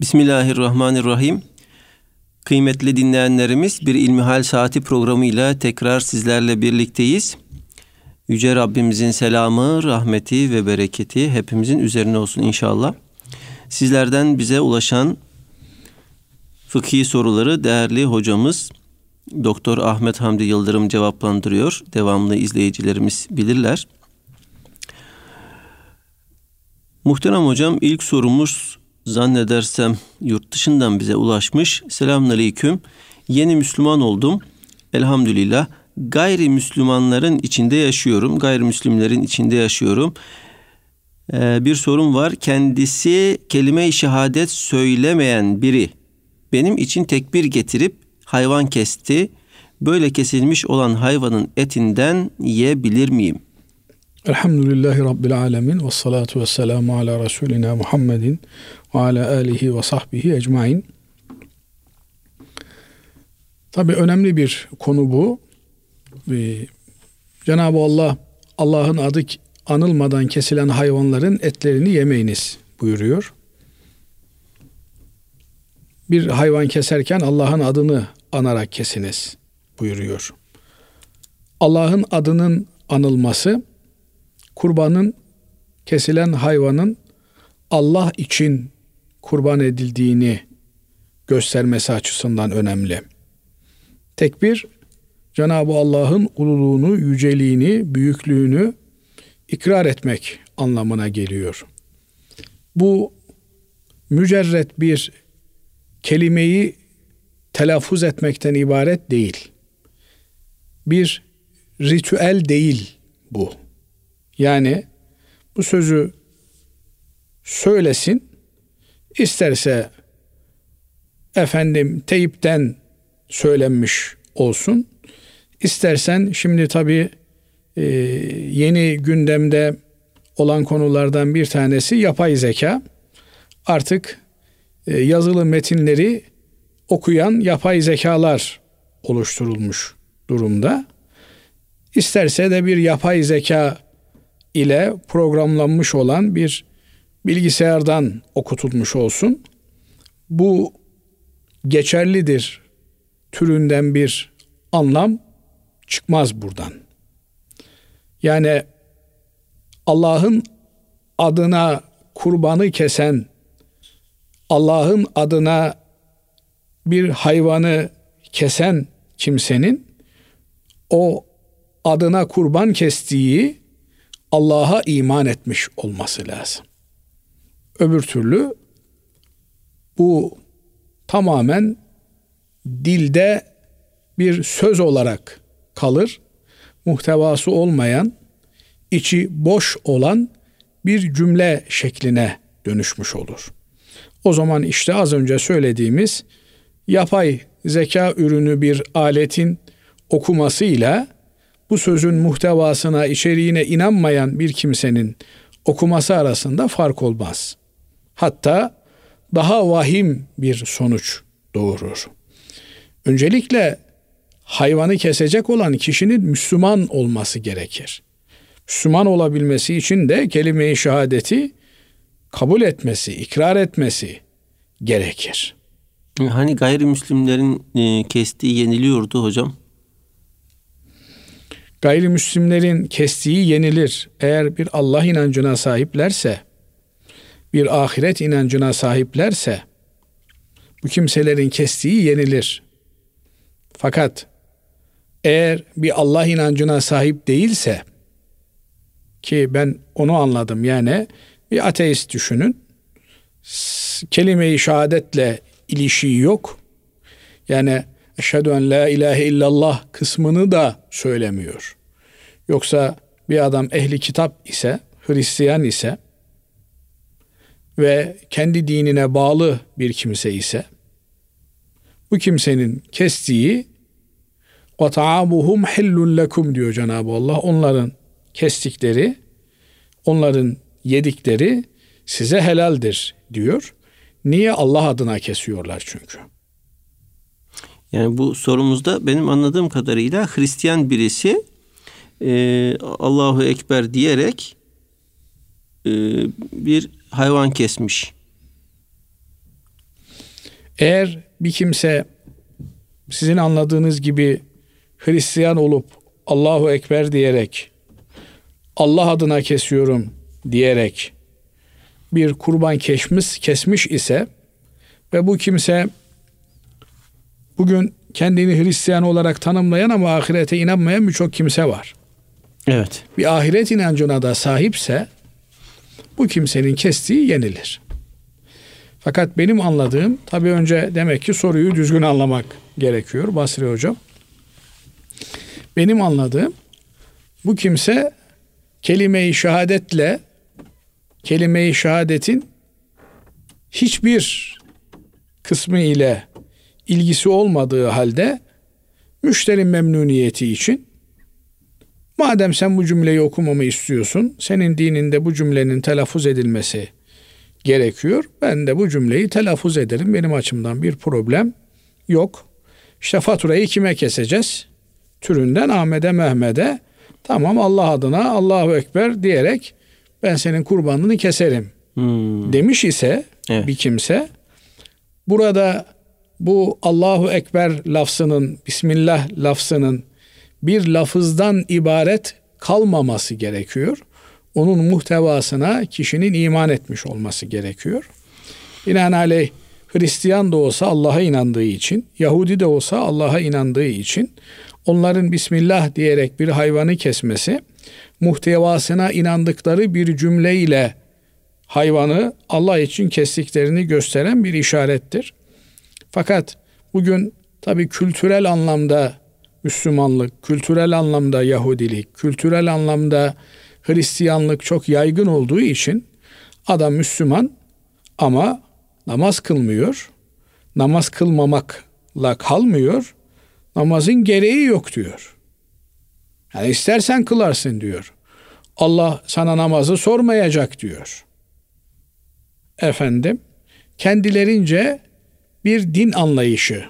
Bismillahirrahmanirrahim. Kıymetli dinleyenlerimiz bir İlmihal Saati programıyla tekrar sizlerle birlikteyiz. Yüce Rabbimizin selamı, rahmeti ve bereketi hepimizin üzerine olsun inşallah. Sizlerden bize ulaşan fıkhi soruları değerli hocamız Doktor Ahmet Hamdi Yıldırım cevaplandırıyor. Devamlı izleyicilerimiz bilirler. Muhterem hocam ilk sorumuz zannedersem yurt dışından bize ulaşmış. Selamünaleyküm. Yeni Müslüman oldum. Elhamdülillah. Gayrimüslimlerin içinde yaşıyorum. Gayrimüslimlerin içinde yaşıyorum. Ee, bir sorun var. Kendisi kelime-i şehadet söylemeyen biri benim için tekbir getirip hayvan kesti. Böyle kesilmiş olan hayvanın etinden yiyebilir miyim? Elhamdülillahi Rabbil Alemin ve salatu ve selamu ala Resulina Muhammedin ve ala alihi ve sahbihi ecmain. Tabi önemli bir konu bu. Ee, Cenab-ı Allah Allah'ın adı anılmadan kesilen hayvanların etlerini yemeyiniz buyuruyor. Bir hayvan keserken Allah'ın adını anarak kesiniz buyuruyor. Allah'ın adının anılması kurbanın kesilen hayvanın Allah için kurban edildiğini göstermesi açısından önemli. Tekbir Cenab-ı Allah'ın ululuğunu, yüceliğini, büyüklüğünü ikrar etmek anlamına geliyor. Bu mücerret bir kelimeyi telaffuz etmekten ibaret değil. Bir ritüel değil bu. Yani bu sözü söylesin, isterse efendim teyipten söylenmiş olsun. İstersen şimdi tabi e, yeni gündemde olan konulardan bir tanesi yapay zeka. Artık e, yazılı metinleri okuyan yapay zekalar oluşturulmuş durumda. İsterse de bir yapay zeka ile programlanmış olan bir bilgisayardan okutulmuş olsun. Bu geçerlidir türünden bir anlam çıkmaz buradan. Yani Allah'ın adına kurbanı kesen, Allah'ın adına bir hayvanı kesen kimsenin o adına kurban kestiği Allah'a iman etmiş olması lazım. Öbür türlü bu tamamen dilde bir söz olarak kalır. Muhtevası olmayan, içi boş olan bir cümle şekline dönüşmüş olur. O zaman işte az önce söylediğimiz yapay zeka ürünü bir aletin okumasıyla bu sözün muhtevasına, içeriğine inanmayan bir kimsenin okuması arasında fark olmaz. Hatta daha vahim bir sonuç doğurur. Öncelikle hayvanı kesecek olan kişinin Müslüman olması gerekir. Müslüman olabilmesi için de kelime-i şehadeti kabul etmesi, ikrar etmesi gerekir. Hani gayrimüslimlerin e, kestiği yeniliyordu hocam. Gayrimüslimlerin kestiği yenilir. Eğer bir Allah inancına sahiplerse, bir ahiret inancına sahiplerse, bu kimselerin kestiği yenilir. Fakat eğer bir Allah inancına sahip değilse, ki ben onu anladım yani bir ateist düşünün, kelime-i şehadetle ilişiği yok. Yani eşhedü en la ilahe illallah kısmını da söylemiyor. Yoksa bir adam ehli kitap ise, Hristiyan ise ve kendi dinine bağlı bir kimse ise bu kimsenin kestiği ve ta'amuhum hillun lekum diyor Cenab-ı Allah. Onların kestikleri, onların yedikleri size helaldir diyor. Niye Allah adına kesiyorlar çünkü. Yani bu sorumuzda benim anladığım kadarıyla Hristiyan birisi e, Allahu Ekber diyerek e, bir hayvan kesmiş. Eğer bir kimse sizin anladığınız gibi Hristiyan olup Allahu Ekber diyerek Allah adına kesiyorum diyerek bir kurban kesmiş, kesmiş ise ve bu kimse bugün kendini Hristiyan olarak tanımlayan ama ahirete inanmayan birçok kimse var. Evet. Bir ahiret inancına da sahipse bu kimsenin kestiği yenilir. Fakat benim anladığım tabi önce demek ki soruyu düzgün anlamak gerekiyor Basri Hocam. Benim anladığım bu kimse kelime-i şehadetle kelime-i şehadetin hiçbir kısmı ile ilgisi olmadığı halde müşteri memnuniyeti için madem sen bu cümleyi okumamı istiyorsun, senin dininde bu cümlenin telaffuz edilmesi gerekiyor. Ben de bu cümleyi telaffuz ederim. Benim açımdan bir problem yok. İşte faturayı kime keseceğiz? Türünden Ahmet'e Mehmet'e tamam Allah adına Allahu Ekber diyerek ben senin kurbanını keserim hmm. demiş ise evet. bir kimse burada bu Allahu Ekber lafzının Bismillah lafzının bir lafızdan ibaret kalmaması gerekiyor. Onun muhtevasına kişinin iman etmiş olması gerekiyor. Binaenaleyh Hristiyan da olsa Allah'a inandığı için, Yahudi de olsa Allah'a inandığı için onların Bismillah diyerek bir hayvanı kesmesi muhtevasına inandıkları bir cümleyle hayvanı Allah için kestiklerini gösteren bir işarettir. Fakat bugün tabi kültürel anlamda Müslümanlık, kültürel anlamda Yahudilik, kültürel anlamda Hristiyanlık çok yaygın olduğu için adam Müslüman ama namaz kılmıyor. Namaz kılmamakla kalmıyor. Namazın gereği yok diyor. Yani istersen kılarsın diyor. Allah sana namazı sormayacak diyor. Efendim kendilerince bir din anlayışı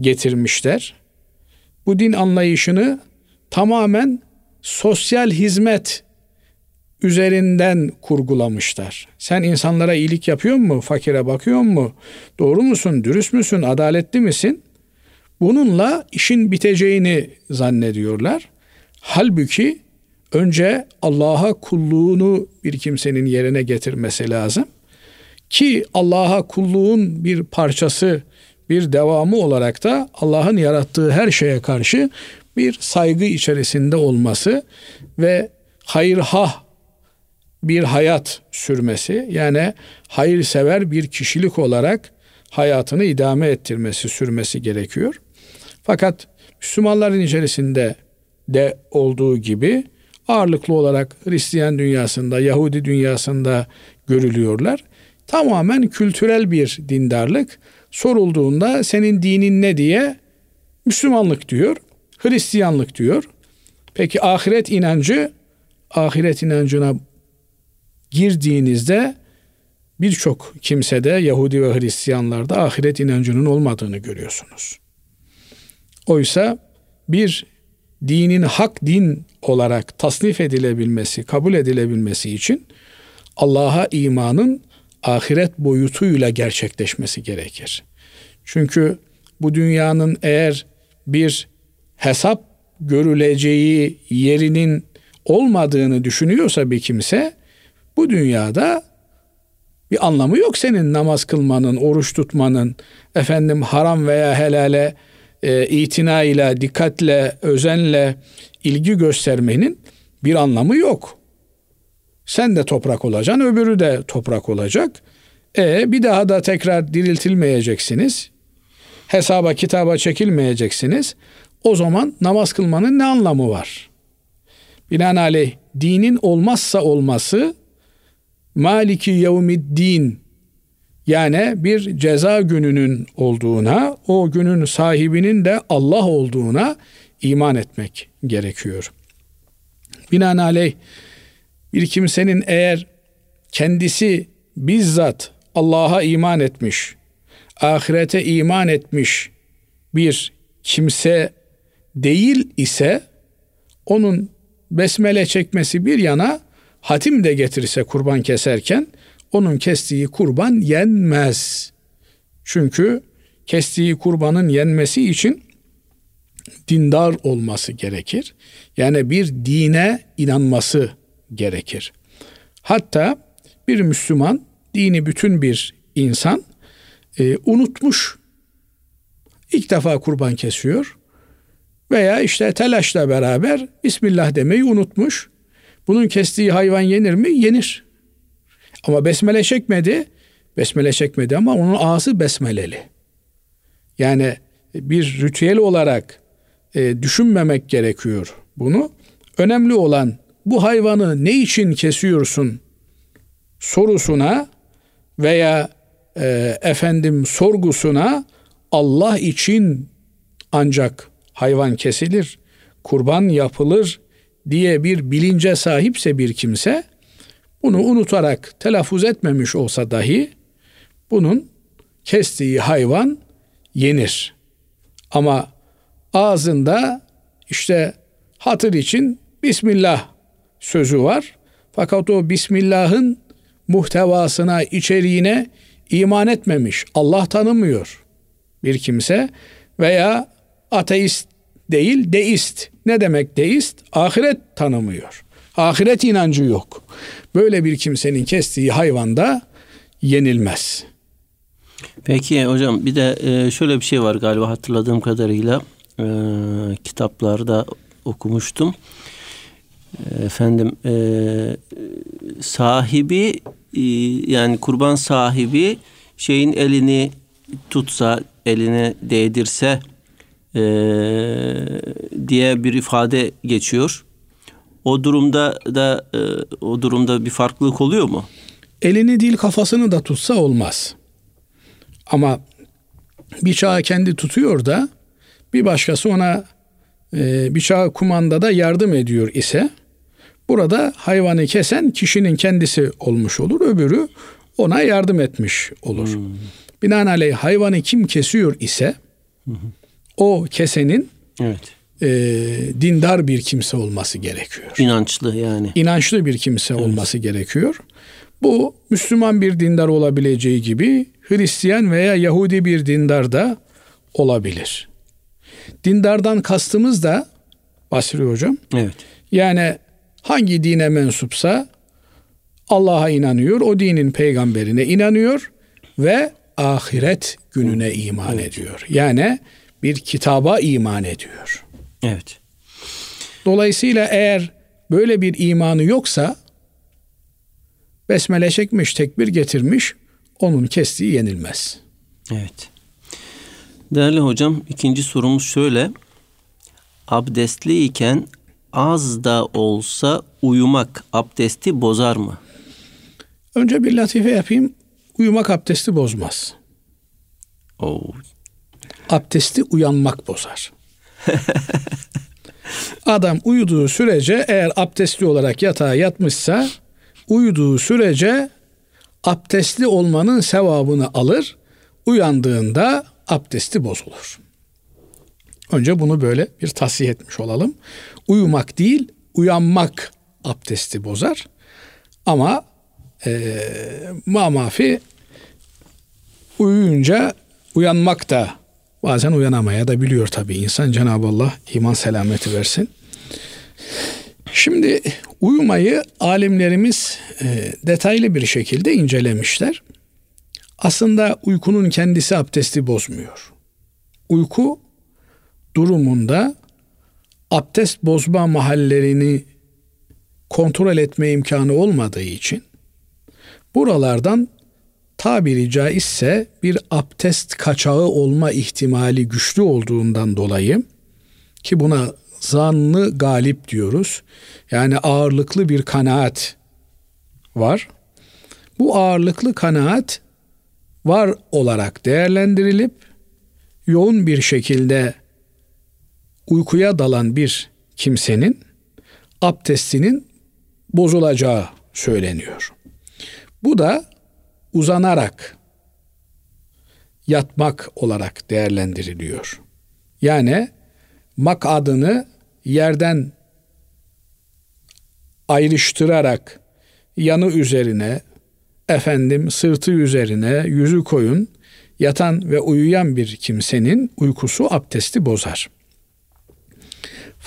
getirmişler. Bu din anlayışını tamamen sosyal hizmet üzerinden kurgulamışlar. Sen insanlara iyilik yapıyor mu? Fakire bakıyor mu? Doğru musun? Dürüst müsün? Adaletli misin? Bununla işin biteceğini zannediyorlar. Halbuki önce Allah'a kulluğunu bir kimsenin yerine getirmesi lazım. Ki Allah'a kulluğun bir parçası, bir devamı olarak da Allah'ın yarattığı her şeye karşı bir saygı içerisinde olması ve hayırhah bir hayat sürmesi yani hayırsever bir kişilik olarak hayatını idame ettirmesi, sürmesi gerekiyor. Fakat Müslümanların içerisinde de olduğu gibi ağırlıklı olarak Hristiyan dünyasında, Yahudi dünyasında görülüyorlar. Tamamen kültürel bir dindarlık. Sorulduğunda senin dinin ne diye Müslümanlık diyor, Hristiyanlık diyor. Peki ahiret inancı, ahiret inancına girdiğinizde birçok kimsede Yahudi ve Hristiyanlarda ahiret inancının olmadığını görüyorsunuz. Oysa bir dinin hak din olarak tasnif edilebilmesi, kabul edilebilmesi için Allah'a imanın ahiret boyutuyla gerçekleşmesi gerekir. Çünkü bu dünyanın eğer bir hesap görüleceği yerinin olmadığını düşünüyorsa bir kimse bu dünyada bir anlamı yok senin namaz kılmanın, oruç tutmanın, efendim haram veya helale e, itinayla, dikkatle, özenle ilgi göstermenin bir anlamı yok. Sen de toprak olacaksın, öbürü de toprak olacak. E bir daha da tekrar diriltilmeyeceksiniz. Hesaba kitaba çekilmeyeceksiniz. O zaman namaz kılmanın ne anlamı var? Binaenaleyh dinin olmazsa olması Maliki yevmiddin yani bir ceza gününün olduğuna, o günün sahibinin de Allah olduğuna iman etmek gerekiyor. Binaenaleyh bir kimsenin eğer kendisi bizzat Allah'a iman etmiş, ahirete iman etmiş bir kimse değil ise onun besmele çekmesi bir yana hatim de getirse kurban keserken onun kestiği kurban yenmez. Çünkü kestiği kurbanın yenmesi için dindar olması gerekir. Yani bir dine inanması gerekir. Hatta bir Müslüman, dini bütün bir insan e, unutmuş. İlk defa kurban kesiyor. Veya işte telaşla beraber Bismillah demeyi unutmuş. Bunun kestiği hayvan yenir mi? Yenir. Ama besmele çekmedi. Besmele çekmedi ama onun ağzı besmeleli. Yani bir ritüel olarak e, düşünmemek gerekiyor bunu. Önemli olan bu hayvanı ne için kesiyorsun sorusuna veya e, efendim sorgusuna Allah için ancak hayvan kesilir, kurban yapılır diye bir bilince sahipse bir kimse bunu unutarak telaffuz etmemiş olsa dahi bunun kestiği hayvan yenir. Ama ağzında işte hatır için Bismillah sözü var. Fakat o Bismillah'ın muhtevasına, içeriğine iman etmemiş, Allah tanımıyor bir kimse veya ateist değil, deist. Ne demek deist? Ahiret tanımıyor. Ahiret inancı yok. Böyle bir kimsenin kestiği hayvan da yenilmez. Peki hocam bir de e, şöyle bir şey var galiba hatırladığım kadarıyla e, kitaplarda okumuştum. Efendim e, sahibi e, yani kurban sahibi şeyin elini tutsa, eline değdirse e, diye bir ifade geçiyor. O durumda da e, o durumda bir farklılık oluyor mu? Elini değil kafasını da tutsa olmaz. Ama bıçağı kendi tutuyor da bir başkası ona e, bıçağı kumandada yardım ediyor ise burada hayvanı kesen kişinin kendisi olmuş olur. Öbürü ona yardım etmiş olur. Hmm. Binaenaleyh hayvanı kim kesiyor ise hı. o kesenin evet. e, dindar bir kimse olması gerekiyor. İnançlı yani. İnançlı bir kimse evet. olması gerekiyor. Bu Müslüman bir dindar olabileceği gibi Hristiyan veya Yahudi bir dindar da olabilir. Dindardan kastımız da Basri hocam. Evet. Yani hangi dine mensupsa Allah'a inanıyor, o dinin peygamberine inanıyor ve ahiret gününe iman evet. ediyor. Yani bir kitaba iman ediyor. Evet. Dolayısıyla eğer böyle bir imanı yoksa besmele çekmiş, tekbir getirmiş, onun kestiği yenilmez. Evet. Değerli hocam ikinci sorumuz şöyle. Abdestliyken az da olsa uyumak abdesti bozar mı? Önce bir latife yapayım. Uyumak abdesti bozmaz. Oo. Abdesti uyanmak bozar. Adam uyuduğu sürece eğer abdestli olarak yatağa yatmışsa uyuduğu sürece abdestli olmanın sevabını alır. Uyandığında abdesti bozulur. Önce bunu böyle bir tasih etmiş olalım. Uyumak değil, uyanmak abdesti bozar. Ama e, mamafi uyuyunca uyanmak da bazen uyanamaya da biliyor tabii insan. Cenab-ı Allah iman selameti versin. Şimdi uyumayı alimlerimiz e, detaylı bir şekilde incelemişler. Aslında uykunun kendisi abdesti bozmuyor. Uyku durumunda abdest bozma mahallerini kontrol etme imkanı olmadığı için buralardan tabiri caizse bir abdest kaçağı olma ihtimali güçlü olduğundan dolayı ki buna zanlı galip diyoruz. Yani ağırlıklı bir kanaat var. Bu ağırlıklı kanaat var olarak değerlendirilip yoğun bir şekilde uykuya dalan bir kimsenin abdestinin bozulacağı söyleniyor. Bu da uzanarak yatmak olarak değerlendiriliyor. Yani mak adını yerden ayrıştırarak yanı üzerine efendim sırtı üzerine yüzü koyun yatan ve uyuyan bir kimsenin uykusu abdesti bozar.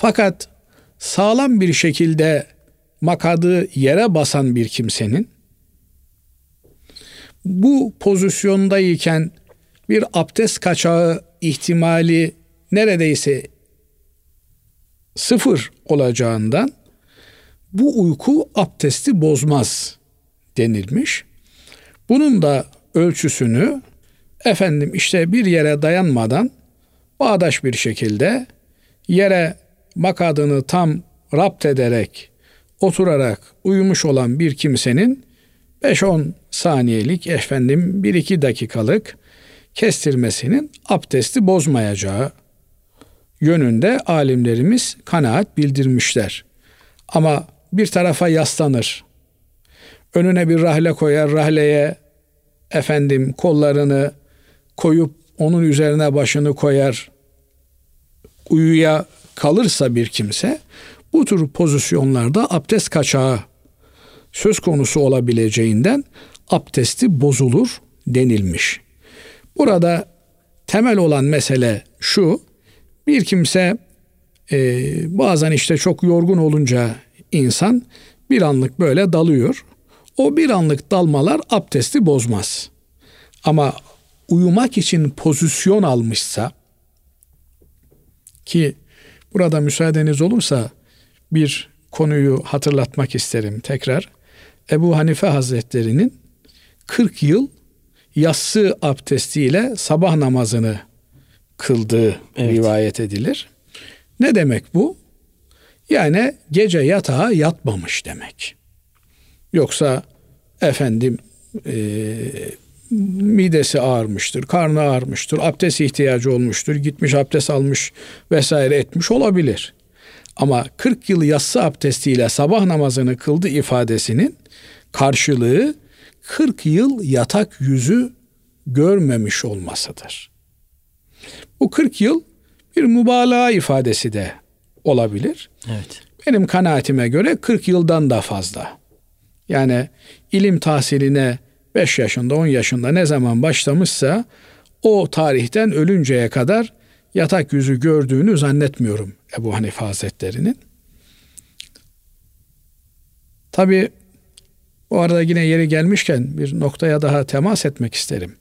Fakat sağlam bir şekilde makadı yere basan bir kimsenin bu pozisyondayken bir abdest kaçağı ihtimali neredeyse sıfır olacağından bu uyku abdesti bozmaz denilmiş. Bunun da ölçüsünü efendim işte bir yere dayanmadan bağdaş bir şekilde yere makadını tam rapt ederek oturarak uyumuş olan bir kimsenin 5-10 saniyelik efendim 1-2 dakikalık kestirmesinin abdesti bozmayacağı yönünde alimlerimiz kanaat bildirmişler. Ama bir tarafa yaslanır. Önüne bir rahle koyar, rahleye efendim kollarını koyup onun üzerine başını koyar. Uyuya kalırsa bir kimse bu tür pozisyonlarda abdest kaçağı söz konusu olabileceğinden abdesti bozulur denilmiş. Burada temel olan mesele şu. Bir kimse e, bazen işte çok yorgun olunca insan bir anlık böyle dalıyor. O bir anlık dalmalar abdesti bozmaz. Ama uyumak için pozisyon almışsa ki burada müsaadeniz olursa bir konuyu hatırlatmak isterim tekrar. Ebu Hanife Hazretleri'nin 40 yıl yassı abdestiyle sabah namazını kıldığı evet. rivayet edilir. Ne demek bu? Yani gece yatağa yatmamış demek. Yoksa efendim e, midesi ağırmıştır, karnı ağırmıştır, abdest ihtiyacı olmuştur, gitmiş abdest almış vesaire etmiş olabilir. Ama 40 yıl yassı abdestiyle sabah namazını kıldı ifadesinin karşılığı 40 yıl yatak yüzü görmemiş olmasıdır. Bu 40 yıl bir mübalağa ifadesi de olabilir. Evet. Benim kanaatime göre 40 yıldan da fazla. Yani ilim tahsiline 5 yaşında 10 yaşında ne zaman başlamışsa o tarihten ölünceye kadar yatak yüzü gördüğünü zannetmiyorum Ebu Hanife Hazretleri'nin. Tabi bu arada yine yeri gelmişken bir noktaya daha temas etmek isterim.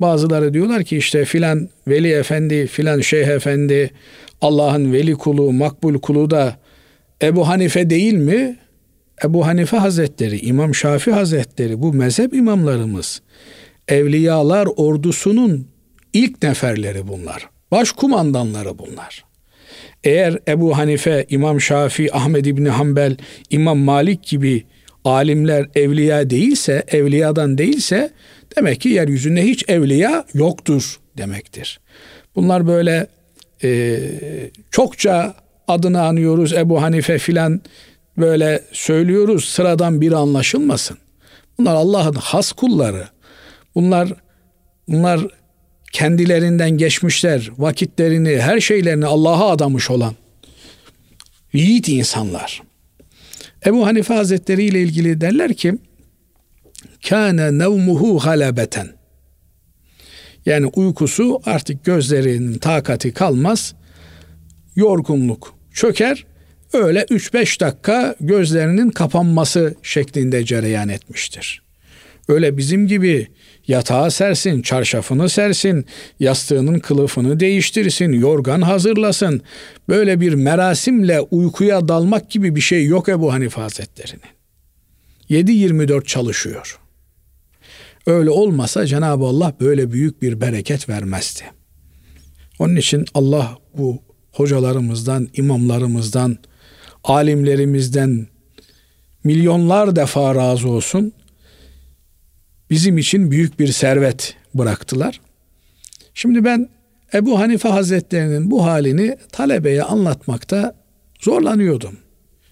Bazıları diyorlar ki işte filan veli efendi, filan şeyh efendi, Allah'ın veli kulu, makbul kulu da Ebu Hanife değil mi? Ebu Hanife Hazretleri, İmam Şafi Hazretleri bu mezhep imamlarımız evliyalar ordusunun ilk neferleri bunlar. Baş kumandanları bunlar. Eğer Ebu Hanife, İmam Şafi, Ahmed İbni Hanbel, İmam Malik gibi alimler evliya değilse, evliyadan değilse demek ki yeryüzünde hiç evliya yoktur demektir. Bunlar böyle e, çokça adını anıyoruz Ebu Hanife filan böyle söylüyoruz sıradan bir anlaşılmasın. Bunlar Allah'ın has kulları. Bunlar bunlar kendilerinden geçmişler, vakitlerini, her şeylerini Allah'a adamış olan yiğit insanlar. Ebu Hanife Hazretleri ile ilgili derler ki kâne nevmuhu halabeten yani uykusu artık gözlerinin takati kalmaz yorgunluk çöker öyle 3-5 dakika gözlerinin kapanması şeklinde cereyan etmiştir. Öyle bizim gibi yatağa sersin, çarşafını sersin, yastığının kılıfını değiştirsin, yorgan hazırlasın. Böyle bir merasimle uykuya dalmak gibi bir şey yok Ebu Hanife Hazretleri'nin. 7-24 çalışıyor. Öyle olmasa Cenab-ı Allah böyle büyük bir bereket vermezdi. Onun için Allah bu hocalarımızdan, imamlarımızdan, alimlerimizden milyonlar defa razı olsun bizim için büyük bir servet bıraktılar. Şimdi ben Ebu Hanife Hazretlerinin bu halini talebeye anlatmakta zorlanıyordum.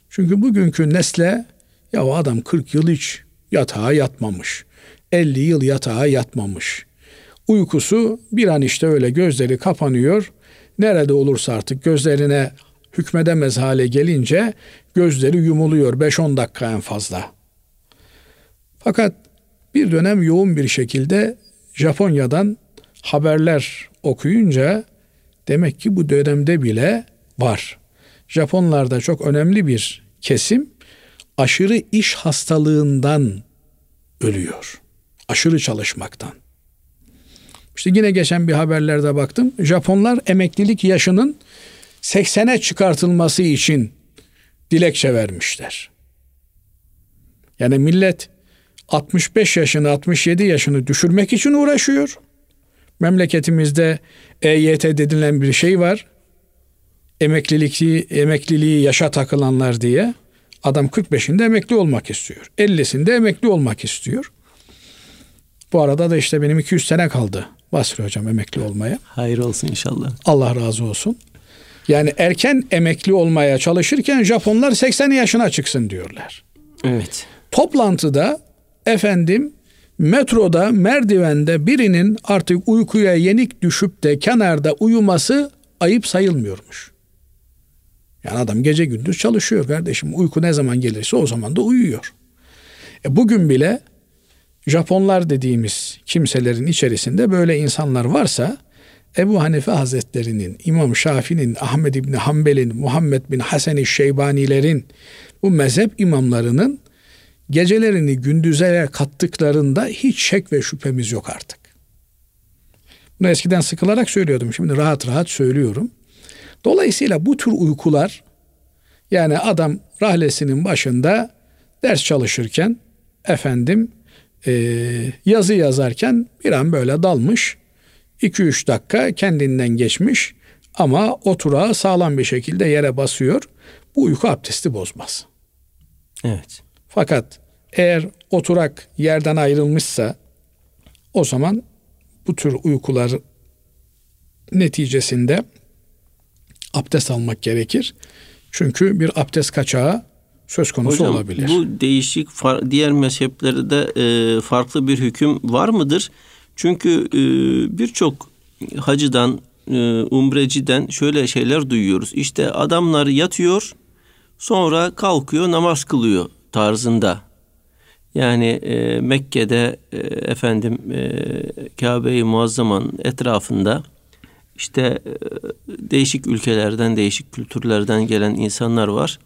Çünkü bugünkü nesle ya o adam 40 yıl hiç yatağa yatmamış. 50 yıl yatağa yatmamış. Uykusu bir an işte öyle gözleri kapanıyor. Nerede olursa artık gözlerine hükmedemez hale gelince gözleri yumuluyor 5-10 dakika en fazla. Fakat bir dönem yoğun bir şekilde Japonya'dan haberler okuyunca demek ki bu dönemde bile var. Japonlarda çok önemli bir kesim aşırı iş hastalığından ölüyor. Aşırı çalışmaktan. İşte yine geçen bir haberlerde baktım. Japonlar emeklilik yaşının 80'e çıkartılması için dilekçe vermişler. Yani millet 65 yaşını 67 yaşını düşürmek için uğraşıyor. Memleketimizde EYT dedilen bir şey var. Emekliliği, emekliliği yaşa takılanlar diye. Adam 45'inde emekli olmak istiyor. 50'sinde emekli olmak istiyor. Bu arada da işte benim 200 sene kaldı Basri Hocam emekli olmaya. Hayır olsun inşallah. Allah razı olsun. Yani erken emekli olmaya çalışırken Japonlar 80 yaşına çıksın diyorlar. Evet. Toplantıda efendim metroda merdivende birinin artık uykuya yenik düşüp de kenarda uyuması ayıp sayılmıyormuş. Yani adam gece gündüz çalışıyor kardeşim. Uyku ne zaman gelirse o zaman da uyuyor. E bugün bile Japonlar dediğimiz kimselerin içerisinde böyle insanlar varsa Ebu Hanife Hazretleri'nin, İmam Şafii'nin, Ahmed İbni Hanbel'in, Muhammed bin Hasan-ı Şeybanilerin bu mezhep imamlarının gecelerini gündüze kattıklarında hiç şek ve şüphemiz yok artık. Bunu eskiden sıkılarak söylüyordum. Şimdi rahat rahat söylüyorum. Dolayısıyla bu tür uykular yani adam rahlesinin başında ders çalışırken efendim e, yazı yazarken bir an böyle dalmış 2-3 dakika kendinden geçmiş ama oturağı sağlam bir şekilde yere basıyor. Bu uyku abdesti bozmaz. Evet. Fakat eğer oturak yerden ayrılmışsa o zaman bu tür uykular neticesinde abdest almak gerekir. Çünkü bir abdest kaçağı söz konusu Hocam, olabilir. Bu değişik diğer mezheplerde e, farklı bir hüküm var mıdır? Çünkü e, birçok hacıdan, e, umreciden şöyle şeyler duyuyoruz. İşte adamlar yatıyor, sonra kalkıyor, namaz kılıyor tarzında. Yani e, Mekke'de e, efendim e, Kabe-i Muazzama'nın etrafında işte e, değişik ülkelerden, değişik kültürlerden gelen insanlar var.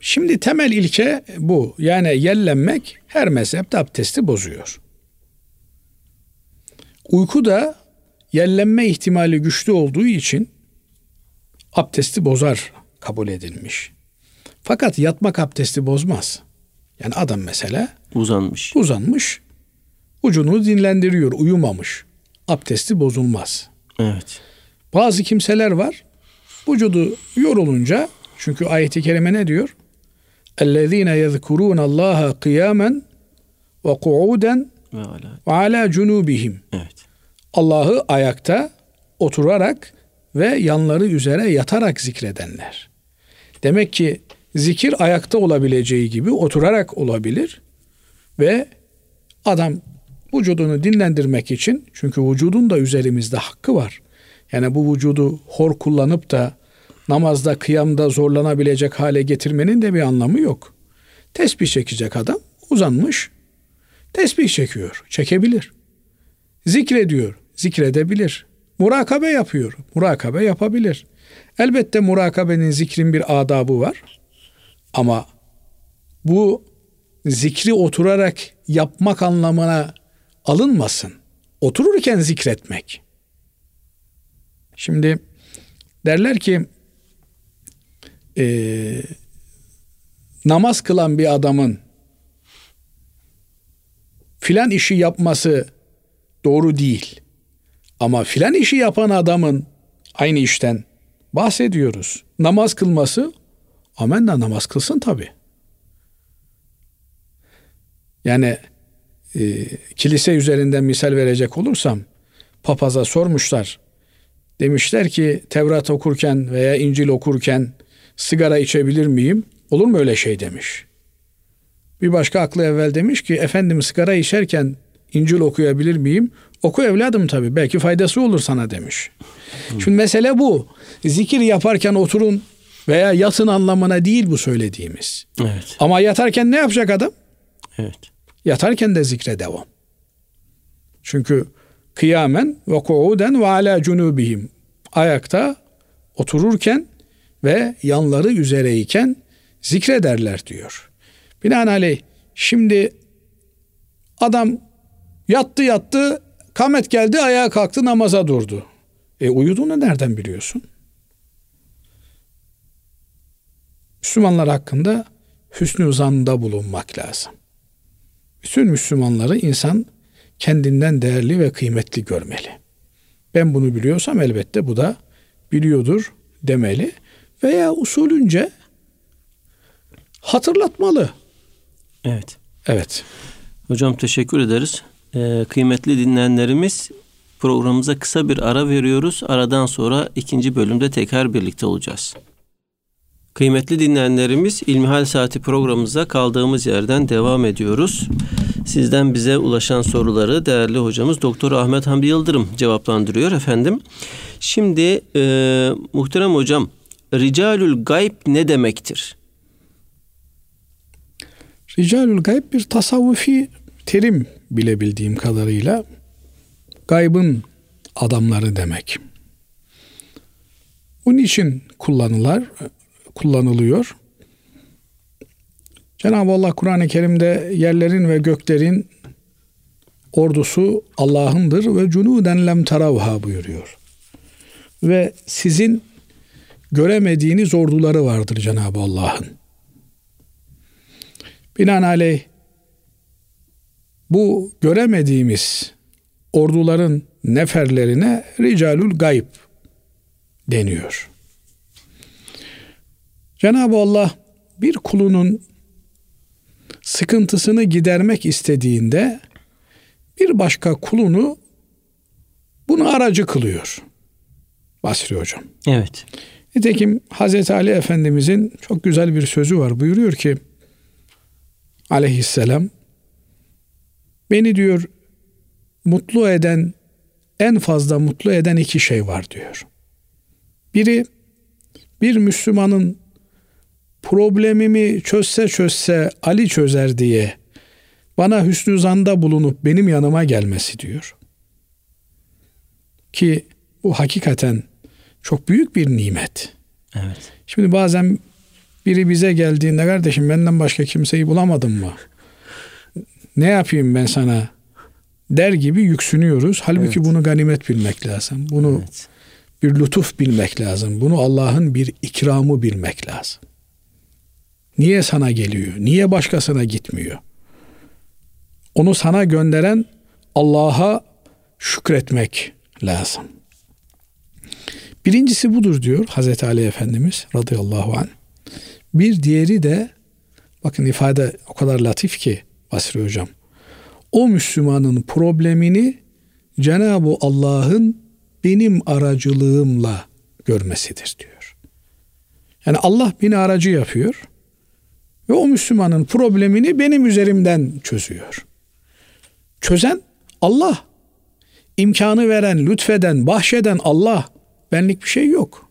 Şimdi temel ilke bu. Yani yellenmek her mezhepte abdesti bozuyor. Uyku da yellenme ihtimali güçlü olduğu için abdesti bozar kabul edilmiş. Fakat yatmak abdesti bozmaz. Yani adam mesela uzanmış. Uzanmış. Ucunu dinlendiriyor, uyumamış. Abdesti bozulmaz. Evet. Bazı kimseler var. Vücudu yorulunca çünkü ayeti kerime ne diyor? اَلَّذ۪ينَ يَذْكُرُونَ اللّٰهَ قِيَامًا وَقُعُودًا وَعَلَى جُنُوبِهِمْ Evet. Allah'ı ayakta oturarak ve yanları üzere yatarak zikredenler. Demek ki zikir ayakta olabileceği gibi oturarak olabilir ve adam vücudunu dinlendirmek için çünkü vücudun da üzerimizde hakkı var. Yani bu vücudu hor kullanıp da namazda, kıyamda zorlanabilecek hale getirmenin de bir anlamı yok. Tesbih çekecek adam uzanmış. Tesbih çekiyor. Çekebilir. Zikrediyor. Zikredebilir. Murakabe yapıyor. Murakabe yapabilir. Elbette murakabenin zikrin bir adabı var. Ama bu zikri oturarak yapmak anlamına alınmasın. Otururken zikretmek. Şimdi derler ki e, namaz kılan bir adamın filan işi yapması doğru değil. Ama filan işi yapan adamın aynı işten bahsediyoruz. Namaz kılması amenna namaz kılsın tabi. Yani e, kilise üzerinden misal verecek olursam papaza sormuşlar. Demişler ki Tevrat okurken veya İncil okurken sigara içebilir miyim? Olur mu öyle şey demiş. Bir başka aklı evvel demiş ki efendim sigara içerken İncil okuyabilir miyim? Oku evladım tabii belki faydası olur sana demiş. Hı. Şimdi mesele bu. Zikir yaparken oturun veya yatın anlamına değil bu söylediğimiz. Evet. Ama yatarken ne yapacak adam? Evet. Yatarken de zikre devam. Çünkü kıyamen ve kuuden ve ala cunubihim. Ayakta otururken ve yanları üzereyken zikrederler diyor. Binaenaleyh şimdi adam yattı yattı kamet geldi ayağa kalktı namaza durdu. E uyuduğunu nereden biliyorsun? Müslümanlar hakkında hüsnü zanda bulunmak lazım. Bütün Müslümanları insan kendinden değerli ve kıymetli görmeli. Ben bunu biliyorsam elbette bu da biliyordur demeli veya usulünce hatırlatmalı. Evet. Evet. Hocam teşekkür ederiz. Ee, kıymetli dinleyenlerimiz programımıza kısa bir ara veriyoruz. Aradan sonra ikinci bölümde tekrar birlikte olacağız. Kıymetli dinleyenlerimiz İlmihal Saati programımıza kaldığımız yerden devam ediyoruz. Sizden bize ulaşan soruları değerli hocamız Doktor Ahmet Hamdi Yıldırım cevaplandırıyor efendim. Şimdi e, muhterem hocam Ricalül Gayb ne demektir? Ricalül Gayb bir tasavvufi terim bilebildiğim kadarıyla gaybın adamları demek. Bunun için kullanılar, kullanılıyor. Cenab-ı Allah Kur'an-ı Kerim'de yerlerin ve göklerin ordusu Allah'ındır ve cunuden lem taravha buyuruyor. Ve sizin göremediğiniz orduları vardır Cenab-ı Allah'ın. Binaenaleyh bu göremediğimiz orduların neferlerine ricalul gayb deniyor. Cenab-ı Allah bir kulunun sıkıntısını gidermek istediğinde bir başka kulunu bunu aracı kılıyor. Basri hocam. Evet. Nitekim Hazreti Ali Efendimizin çok güzel bir sözü var. Buyuruyor ki aleyhisselam beni diyor mutlu eden en fazla mutlu eden iki şey var diyor. Biri bir Müslümanın problemimi çözse çözse Ali çözer diye bana hüsnü zanda bulunup benim yanıma gelmesi diyor. Ki bu hakikaten çok büyük bir nimet. Evet. Şimdi bazen biri bize geldiğinde kardeşim benden başka kimseyi bulamadın mı? Ne yapayım ben sana? Der gibi yüksünüyoruz. Halbuki evet. bunu ganimet bilmek lazım. Bunu evet. bir lütuf bilmek lazım. Bunu Allah'ın bir ikramı bilmek lazım. Niye sana geliyor? Niye başkasına gitmiyor? Onu sana gönderen Allah'a şükretmek lazım. Birincisi budur diyor Hazreti Ali Efendimiz radıyallahu anh. Bir diğeri de bakın ifade o kadar latif ki Basri Hocam. O Müslümanın problemini Cenab-ı Allah'ın benim aracılığımla görmesidir diyor. Yani Allah beni aracı yapıyor ve o Müslümanın problemini benim üzerimden çözüyor. Çözen Allah. İmkanı veren, lütfeden, bahşeden Allah. Benlik bir şey yok.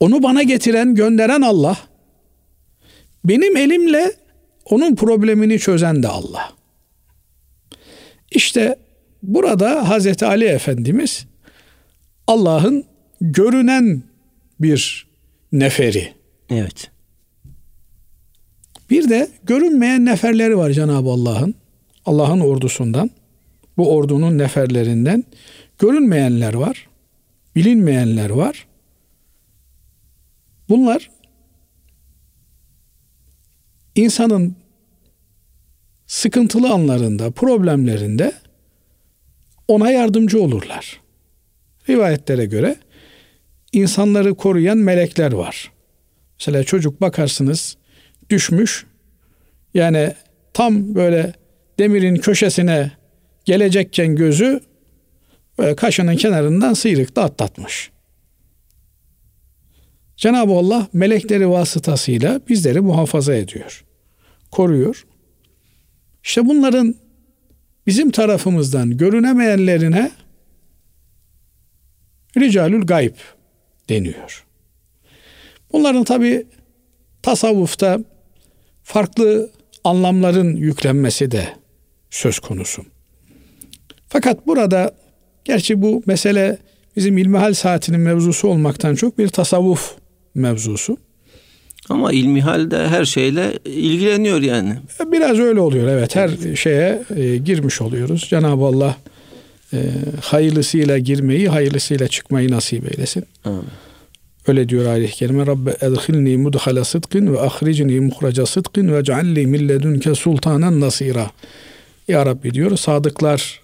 Onu bana getiren, gönderen Allah. Benim elimle onun problemini çözen de Allah. İşte burada Hazreti Ali Efendimiz Allah'ın görünen bir neferi. Evet. Bir de görünmeyen neferleri var Cenab-ı Allah'ın. Allah'ın ordusundan. Bu ordunun neferlerinden görünmeyenler var. Bilinmeyenler var. Bunlar insanın sıkıntılı anlarında, problemlerinde ona yardımcı olurlar. Rivayetlere göre insanları koruyan melekler var. Mesela çocuk bakarsınız düşmüş. Yani tam böyle demirin köşesine gelecekken gözü böyle kaşının kenarından sıyrıkta atlatmış. Cenab-ı Allah melekleri vasıtasıyla bizleri muhafaza ediyor. Koruyor. İşte bunların bizim tarafımızdan görünemeyenlerine ricalül gayb deniyor. Bunların tabi tasavvufta farklı anlamların yüklenmesi de söz konusu. Fakat burada gerçi bu mesele bizim ilmihal saatinin mevzusu olmaktan çok bir tasavvuf mevzusu. Ama ilmihal de her şeyle ilgileniyor yani. Biraz öyle oluyor evet. Her şeye e, girmiş oluyoruz. Cenab-ı Allah e, hayırlısıyla girmeyi, hayırlısıyla çıkmayı nasip eylesin. Amin. Öyle diyor ayet-i kerime. Rabbe edhilni mudhala sıdkın ve ahricni muhraca sıdkın ve cealli min ledunke sultanen nasira. Ya Rabbi diyor sadıklar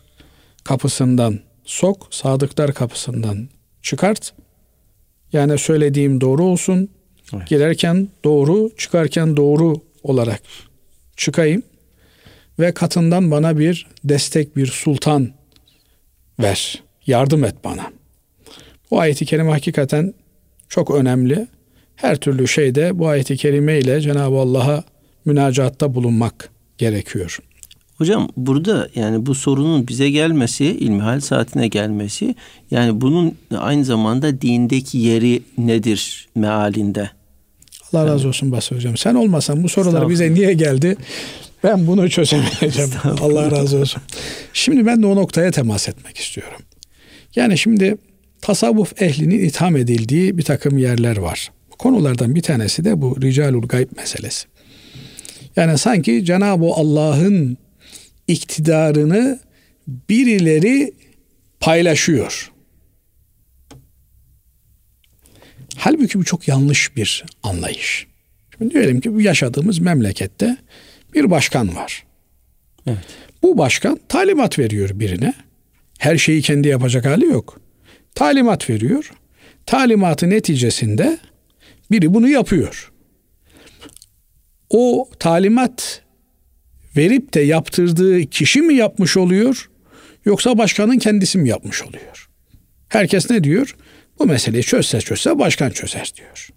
kapısından sok, sadıklar kapısından çıkart. Yani söylediğim doğru olsun. Evet. Girerken doğru, çıkarken doğru olarak çıkayım ve katından bana bir destek, bir sultan ver. Yardım et bana. Bu ayeti kerime hakikaten çok önemli. Her türlü şeyde bu ayeti kerime ile Cenab-ı Allah'a münacatta bulunmak gerekiyor. Hocam burada yani bu sorunun bize gelmesi, ilmihal saatine gelmesi yani bunun aynı zamanda dindeki yeri nedir mealinde? Allah yani. razı olsun Basri Hocam. Sen olmasan bu sorular bize niye geldi? Ben bunu çözemeyeceğim. Allah razı olsun. Şimdi ben de o noktaya temas etmek istiyorum. Yani şimdi tasavvuf ehlinin itham edildiği bir takım yerler var. Konulardan bir tanesi de bu ricalul gayb meselesi. Yani sanki Cenab-ı Allah'ın iktidarını birileri paylaşıyor. Halbuki bu çok yanlış bir anlayış. Şimdi diyelim ki yaşadığımız memlekette bir başkan var. Evet. Bu başkan talimat veriyor birine. Her şeyi kendi yapacak hali yok. Talimat veriyor. Talimatı neticesinde biri bunu yapıyor. O talimat verip de yaptırdığı kişi mi yapmış oluyor yoksa başkanın kendisi mi yapmış oluyor? Herkes ne diyor? Bu meseleyi çözse çözse başkan çözer diyor.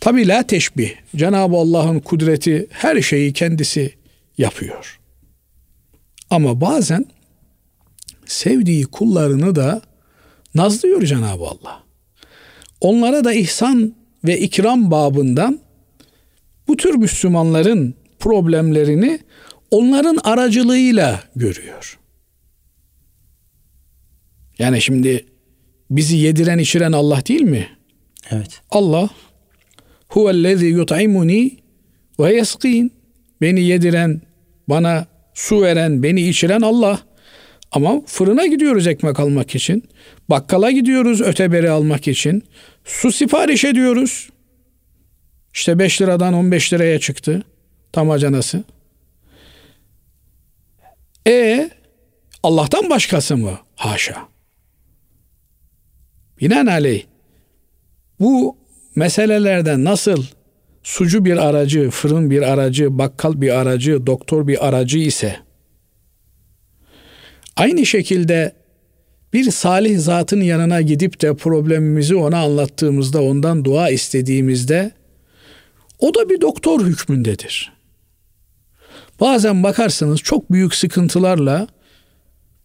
Tabi la teşbih. Cenab-ı Allah'ın kudreti her şeyi kendisi yapıyor. Ama bazen sevdiği kullarını da nazlıyor Cenab-ı Allah. Onlara da ihsan ve ikram babından bu tür Müslümanların problemlerini onların aracılığıyla görüyor. Yani şimdi bizi yediren içiren Allah değil mi? Evet. Allah huvellezî yut'imuni ve yeskin. Beni yediren, bana su veren, beni içiren Allah. Ama fırına gidiyoruz ekmek almak için. Bakkala gidiyoruz öteberi almak için. Su sipariş ediyoruz. İşte 5 liradan 15 liraya çıktı tamacanası. E Allah'tan başkası mı? Haşa. Binaenaleyh bu meselelerde nasıl sucu bir aracı, fırın bir aracı, bakkal bir aracı, doktor bir aracı ise aynı şekilde bir salih zatın yanına gidip de problemimizi ona anlattığımızda, ondan dua istediğimizde o da bir doktor hükmündedir. Bazen bakarsınız çok büyük sıkıntılarla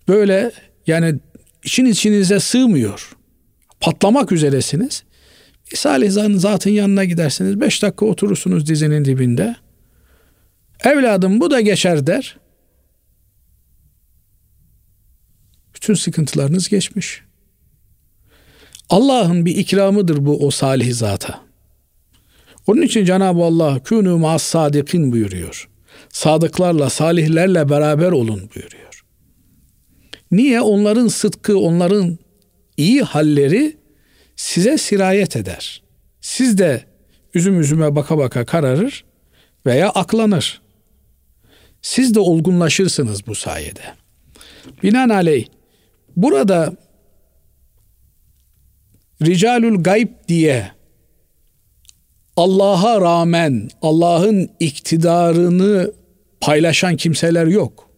böyle yani için içinize sığmıyor. Patlamak üzeresiniz. Salih zatın yanına gidersiniz. Beş dakika oturursunuz dizinin dibinde. Evladım bu da geçer der. Bütün sıkıntılarınız geçmiş. Allah'ın bir ikramıdır bu o salih zata. Onun için Cenab-ı Allah künü mas sadikin buyuruyor. Sadıklarla, salihlerle beraber olun buyuruyor. Niye? Onların sıdkı, onların iyi halleri size sirayet eder. Siz de üzüm üzüme baka baka kararır veya aklanır. Siz de olgunlaşırsınız bu sayede. Binaenaleyh burada ricalul gayb diye Allah'a rağmen Allah'ın iktidarını paylaşan kimseler yok.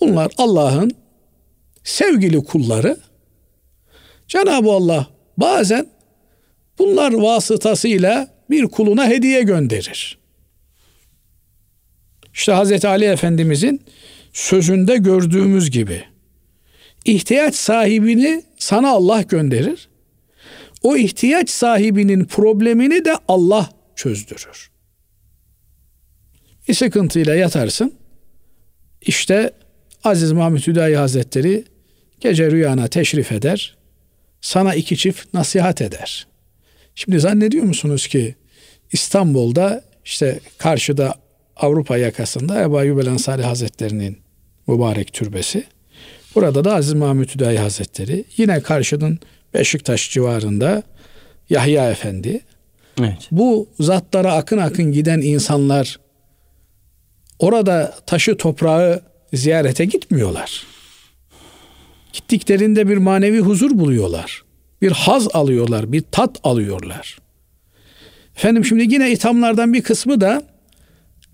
Bunlar Allah'ın sevgili kulları. Cenab-ı Allah bazen bunlar vasıtasıyla bir kuluna hediye gönderir. İşte Hazreti Ali Efendimizin sözünde gördüğümüz gibi ihtiyaç sahibini sana Allah gönderir. O ihtiyaç sahibinin problemini de Allah çözdürür. Bir sıkıntıyla yatarsın. İşte Aziz Mahmut Hüdayi Hazretleri gece rüyana teşrif eder. Sana iki çift nasihat eder. Şimdi zannediyor musunuz ki İstanbul'da işte karşıda Avrupa yakasında Ebu Ayyub Ensari Hazretleri'nin mübarek türbesi. Burada da Aziz Mahmut Hüdayi Hazretleri. Yine karşının Beşiktaş civarında Yahya Efendi. Evet. Bu zatlara akın akın giden insanlar orada taşı toprağı ziyarete gitmiyorlar. Gittiklerinde bir manevi huzur buluyorlar. Bir haz alıyorlar, bir tat alıyorlar. Efendim şimdi yine ithamlardan bir kısmı da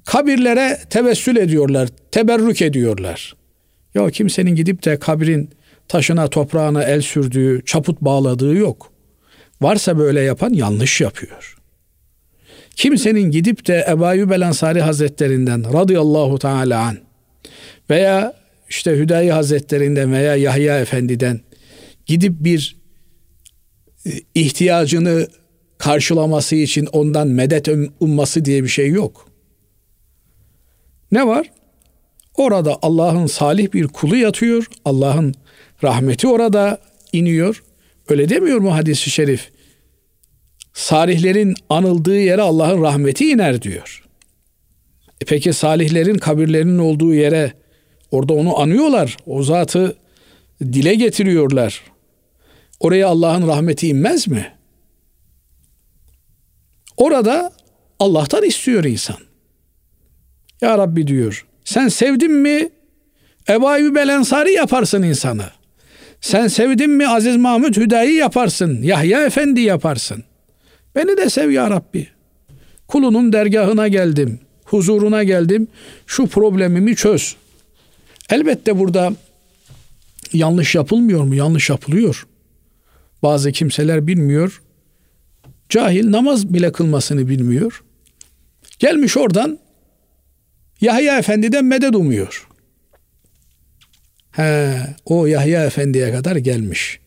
kabirlere tevessül ediyorlar, teberrük ediyorlar. Ya kimsenin gidip de kabrin taşına toprağına el sürdüğü, çaput bağladığı yok. Varsa böyle yapan yanlış yapıyor. Kimsenin gidip de Ebu Ayyub Hazretlerinden radıyallahu teala an veya işte Hüdayi Hazretlerinden veya Yahya Efendi'den gidip bir e, ihtiyacını karşılaması için ondan medet umması diye bir şey yok. Ne var? Orada Allah'ın salih bir kulu yatıyor. Allah'ın rahmeti orada iniyor. Öyle demiyor mu hadisi şerif? Salihlerin anıldığı yere Allah'ın rahmeti iner diyor. E peki salihlerin kabirlerinin olduğu yere orada onu anıyorlar. O zatı dile getiriyorlar. Oraya Allah'ın rahmeti inmez mi? Orada Allah'tan istiyor insan. Ya Rabbi diyor. Sen sevdin mi Ebu Ayyub el Ensari yaparsın insanı. Sen sevdin mi Aziz Mahmud Hüdayi yaparsın. Yahya Efendi yaparsın. Beni de sev ya Rabbi. Kulunun dergahına geldim. Huzuruna geldim. Şu problemimi çöz. Elbette burada yanlış yapılmıyor mu? Yanlış yapılıyor. Bazı kimseler bilmiyor. Cahil namaz bile kılmasını bilmiyor. Gelmiş oradan Yahya Efendi'den medet umuyor. He, o Yahya Efendi'ye kadar gelmiş.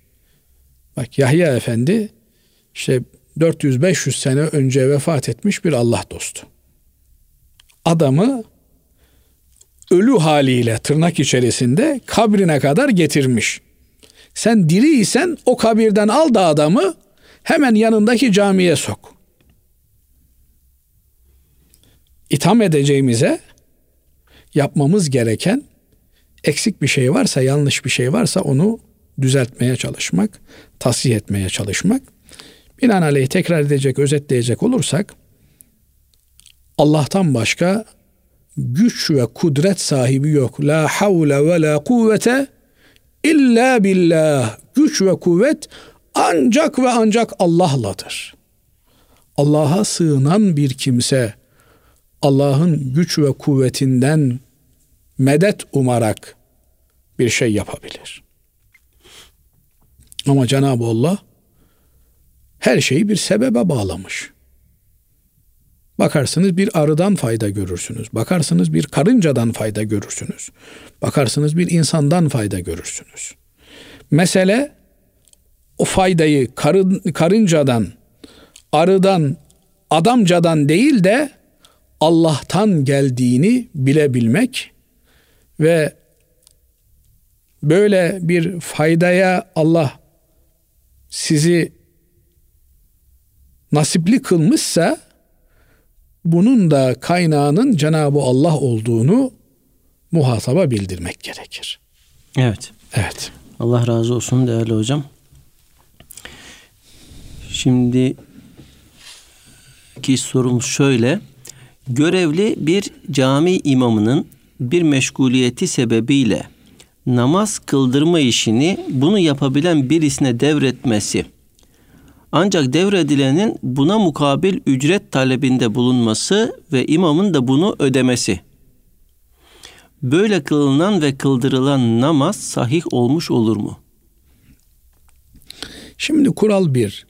Bak Yahya Efendi işte 400-500 sene önce vefat etmiş bir Allah dostu. Adamı ölü haliyle tırnak içerisinde kabrine kadar getirmiş. Sen diriysen o kabirden al da adamı hemen yanındaki camiye sok. İtham edeceğimize yapmamız gereken eksik bir şey varsa, yanlış bir şey varsa onu düzeltmeye çalışmak, tasih etmeye çalışmak. Binaenaleyh tekrar edecek, özetleyecek olursak Allah'tan başka güç ve kudret sahibi yok. La havle ve la kuvvete illa billah. Güç ve kuvvet ancak ve ancak Allah'ladır. Allah'a sığınan bir kimse Allah'ın güç ve kuvvetinden medet umarak bir şey yapabilir. Ama Cenab-ı Allah her şeyi bir sebebe bağlamış. Bakarsınız bir arıdan fayda görürsünüz. Bakarsınız bir karıncadan fayda görürsünüz. Bakarsınız bir insandan fayda görürsünüz. Mesele o faydayı karın, karıncadan, arıdan, adamcadan değil de Allah'tan geldiğini bilebilmek ve böyle bir faydaya Allah sizi nasipli kılmışsa bunun da kaynağının Cenab-ı Allah olduğunu muhataba bildirmek gerekir. Evet. Evet. Allah razı olsun değerli hocam. Şimdi ki sorumuz şöyle. Görevli bir cami imamının bir meşguliyeti sebebiyle namaz kıldırma işini bunu yapabilen birisine devretmesi ancak devredilenin buna mukabil ücret talebinde bulunması ve imamın da bunu ödemesi. Böyle kılınan ve kıldırılan namaz sahih olmuş olur mu? Şimdi kural bir.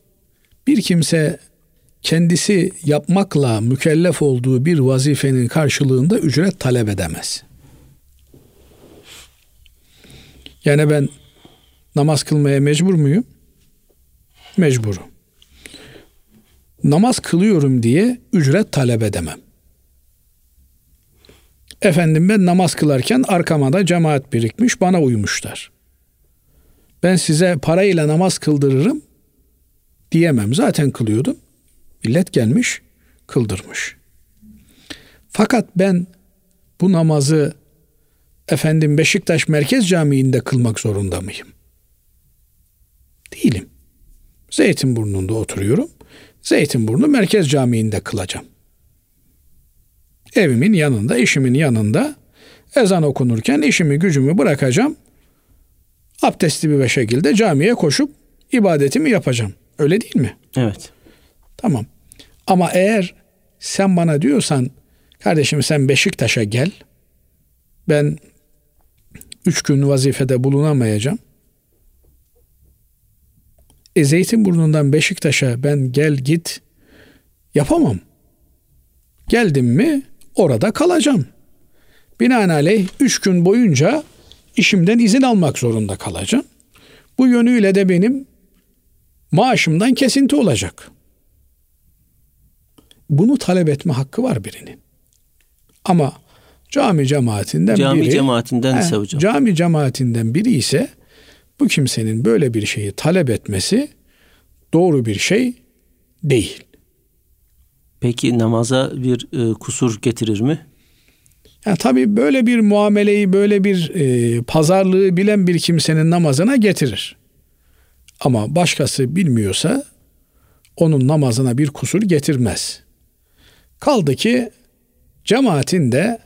Bir kimse kendisi yapmakla mükellef olduğu bir vazifenin karşılığında ücret talep edemez. Yani ben namaz kılmaya mecbur muyum? Mecburum. Namaz kılıyorum diye ücret talep edemem. Efendim ben namaz kılarken arkama da cemaat birikmiş bana uymuşlar. Ben size parayla namaz kıldırırım diyemem. Zaten kılıyordum. Millet gelmiş kıldırmış. Fakat ben bu namazı efendim Beşiktaş Merkez Camii'nde kılmak zorunda mıyım? Değilim. Zeytinburnu'nda oturuyorum. Zeytinburnu Merkez Camii'nde kılacağım. Evimin yanında, işimin yanında ezan okunurken işimi gücümü bırakacağım. Abdestli bir şekilde camiye koşup ibadetimi yapacağım. Öyle değil mi? Evet. Tamam. Ama eğer sen bana diyorsan kardeşim sen Beşiktaş'a gel. Ben üç gün vazifede bulunamayacağım. E Zeytinburnu'ndan Beşiktaş'a ben gel git yapamam. Geldim mi orada kalacağım. Binaenaleyh üç gün boyunca işimden izin almak zorunda kalacağım. Bu yönüyle de benim maaşımdan kesinti olacak. Bunu talep etme hakkı var birinin. Ama cami cemaatinden cami biri cemaatinden ise hocam. Cami cemaatinden biri ise bu kimsenin böyle bir şeyi talep etmesi doğru bir şey değil. Peki namaza bir e, kusur getirir mi? Yani tabii böyle bir muameleyi, böyle bir e, pazarlığı bilen bir kimsenin namazına getirir. Ama başkası bilmiyorsa onun namazına bir kusur getirmez. Kaldı ki cemaatin de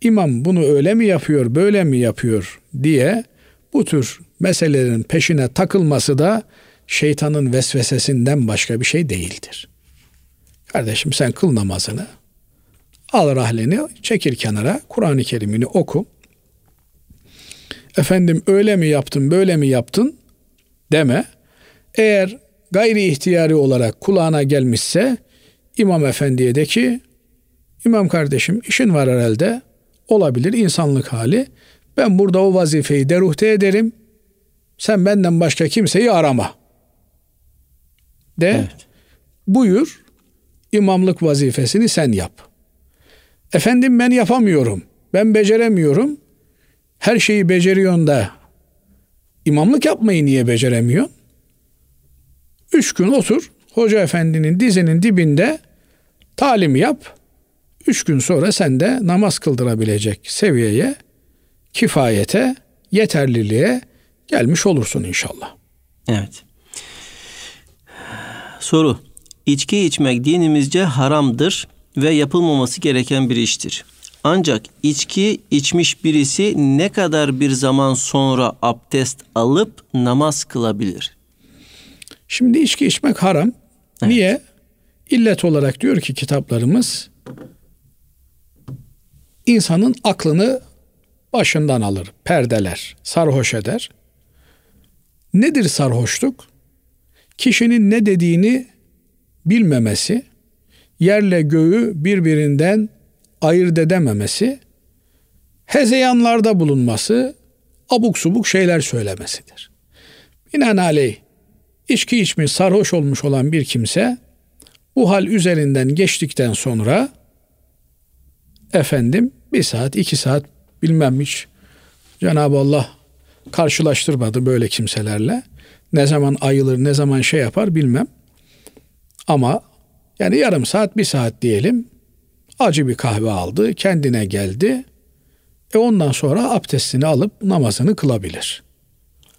imam bunu öyle mi yapıyor, böyle mi yapıyor diye bu tür meselelerin peşine takılması da şeytanın vesvesesinden başka bir şey değildir. Kardeşim sen kıl namazını, al rahleni, çekil kenara, Kur'an-ı Kerim'ini oku. Efendim öyle mi yaptın, böyle mi yaptın deme. Eğer gayri ihtiyari olarak kulağına gelmişse İmam Efendi'ye de ki İmam kardeşim işin var herhalde olabilir insanlık hali. Ben burada o vazifeyi deruhte ederim. Sen benden başka kimseyi arama. De evet. buyur imamlık vazifesini sen yap. Efendim ben yapamıyorum. Ben beceremiyorum. Her şeyi beceriyorsun da imamlık yapmayı niye beceremiyorsun? Üç gün otur. Hoca efendinin dizinin dibinde talim yap. Üç gün sonra sen de namaz kıldırabilecek seviyeye, kifayete, yeterliliğe gelmiş olursun inşallah. Evet. Soru. İçki içmek dinimizce haramdır ve yapılmaması gereken bir iştir. Ancak içki içmiş birisi ne kadar bir zaman sonra abdest alıp namaz kılabilir? Şimdi içki içmek haram. Evet. Niye? İllet olarak diyor ki kitaplarımız insanın aklını başından alır, perdeler, sarhoş eder. Nedir sarhoşluk? Kişinin ne dediğini bilmemesi, yerle göğü birbirinden ayırt edememesi, hezeyanlarda bulunması, abuk subuk şeyler söylemesidir. Binaenaleyh içki içmiş, sarhoş olmuş olan bir kimse bu hal üzerinden geçtikten sonra efendim bir saat, iki saat bilmem hiç Cenab-ı Allah karşılaştırmadı böyle kimselerle. Ne zaman ayılır, ne zaman şey yapar bilmem. Ama yani yarım saat, bir saat diyelim. Acı bir kahve aldı, kendine geldi. E ondan sonra abdestini alıp namazını kılabilir.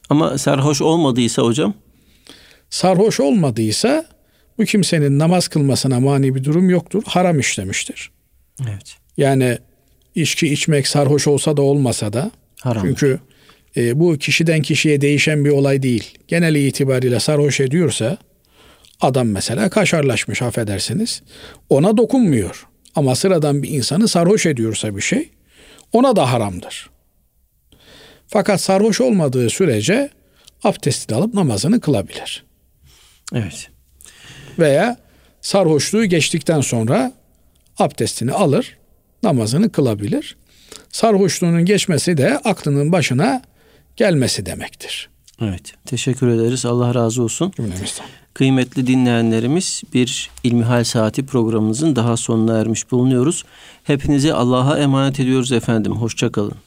Ama sarhoş olmadıysa hocam? Sarhoş olmadıysa bu kimsenin namaz kılmasına mani bir durum yoktur. Haram işlemiştir. Evet. Yani içki içmek sarhoş olsa da olmasa da Haram. çünkü e, bu kişiden kişiye değişen bir olay değil. Genel itibariyle sarhoş ediyorsa adam mesela kaşarlaşmış affedersiniz. Ona dokunmuyor. Ama sıradan bir insanı sarhoş ediyorsa bir şey ona da haramdır. Fakat sarhoş olmadığı sürece abdestini alıp namazını kılabilir. Evet. Veya sarhoşluğu geçtikten sonra abdestini alır, namazını kılabilir. Sarhoşluğunun geçmesi de aklının başına gelmesi demektir. Evet. Teşekkür ederiz. Allah razı olsun. Cümlemizden. Kıymetli dinleyenlerimiz bir İlmihal Saati programımızın daha sonuna ermiş bulunuyoruz. Hepinizi Allah'a emanet ediyoruz efendim. Hoşçakalın.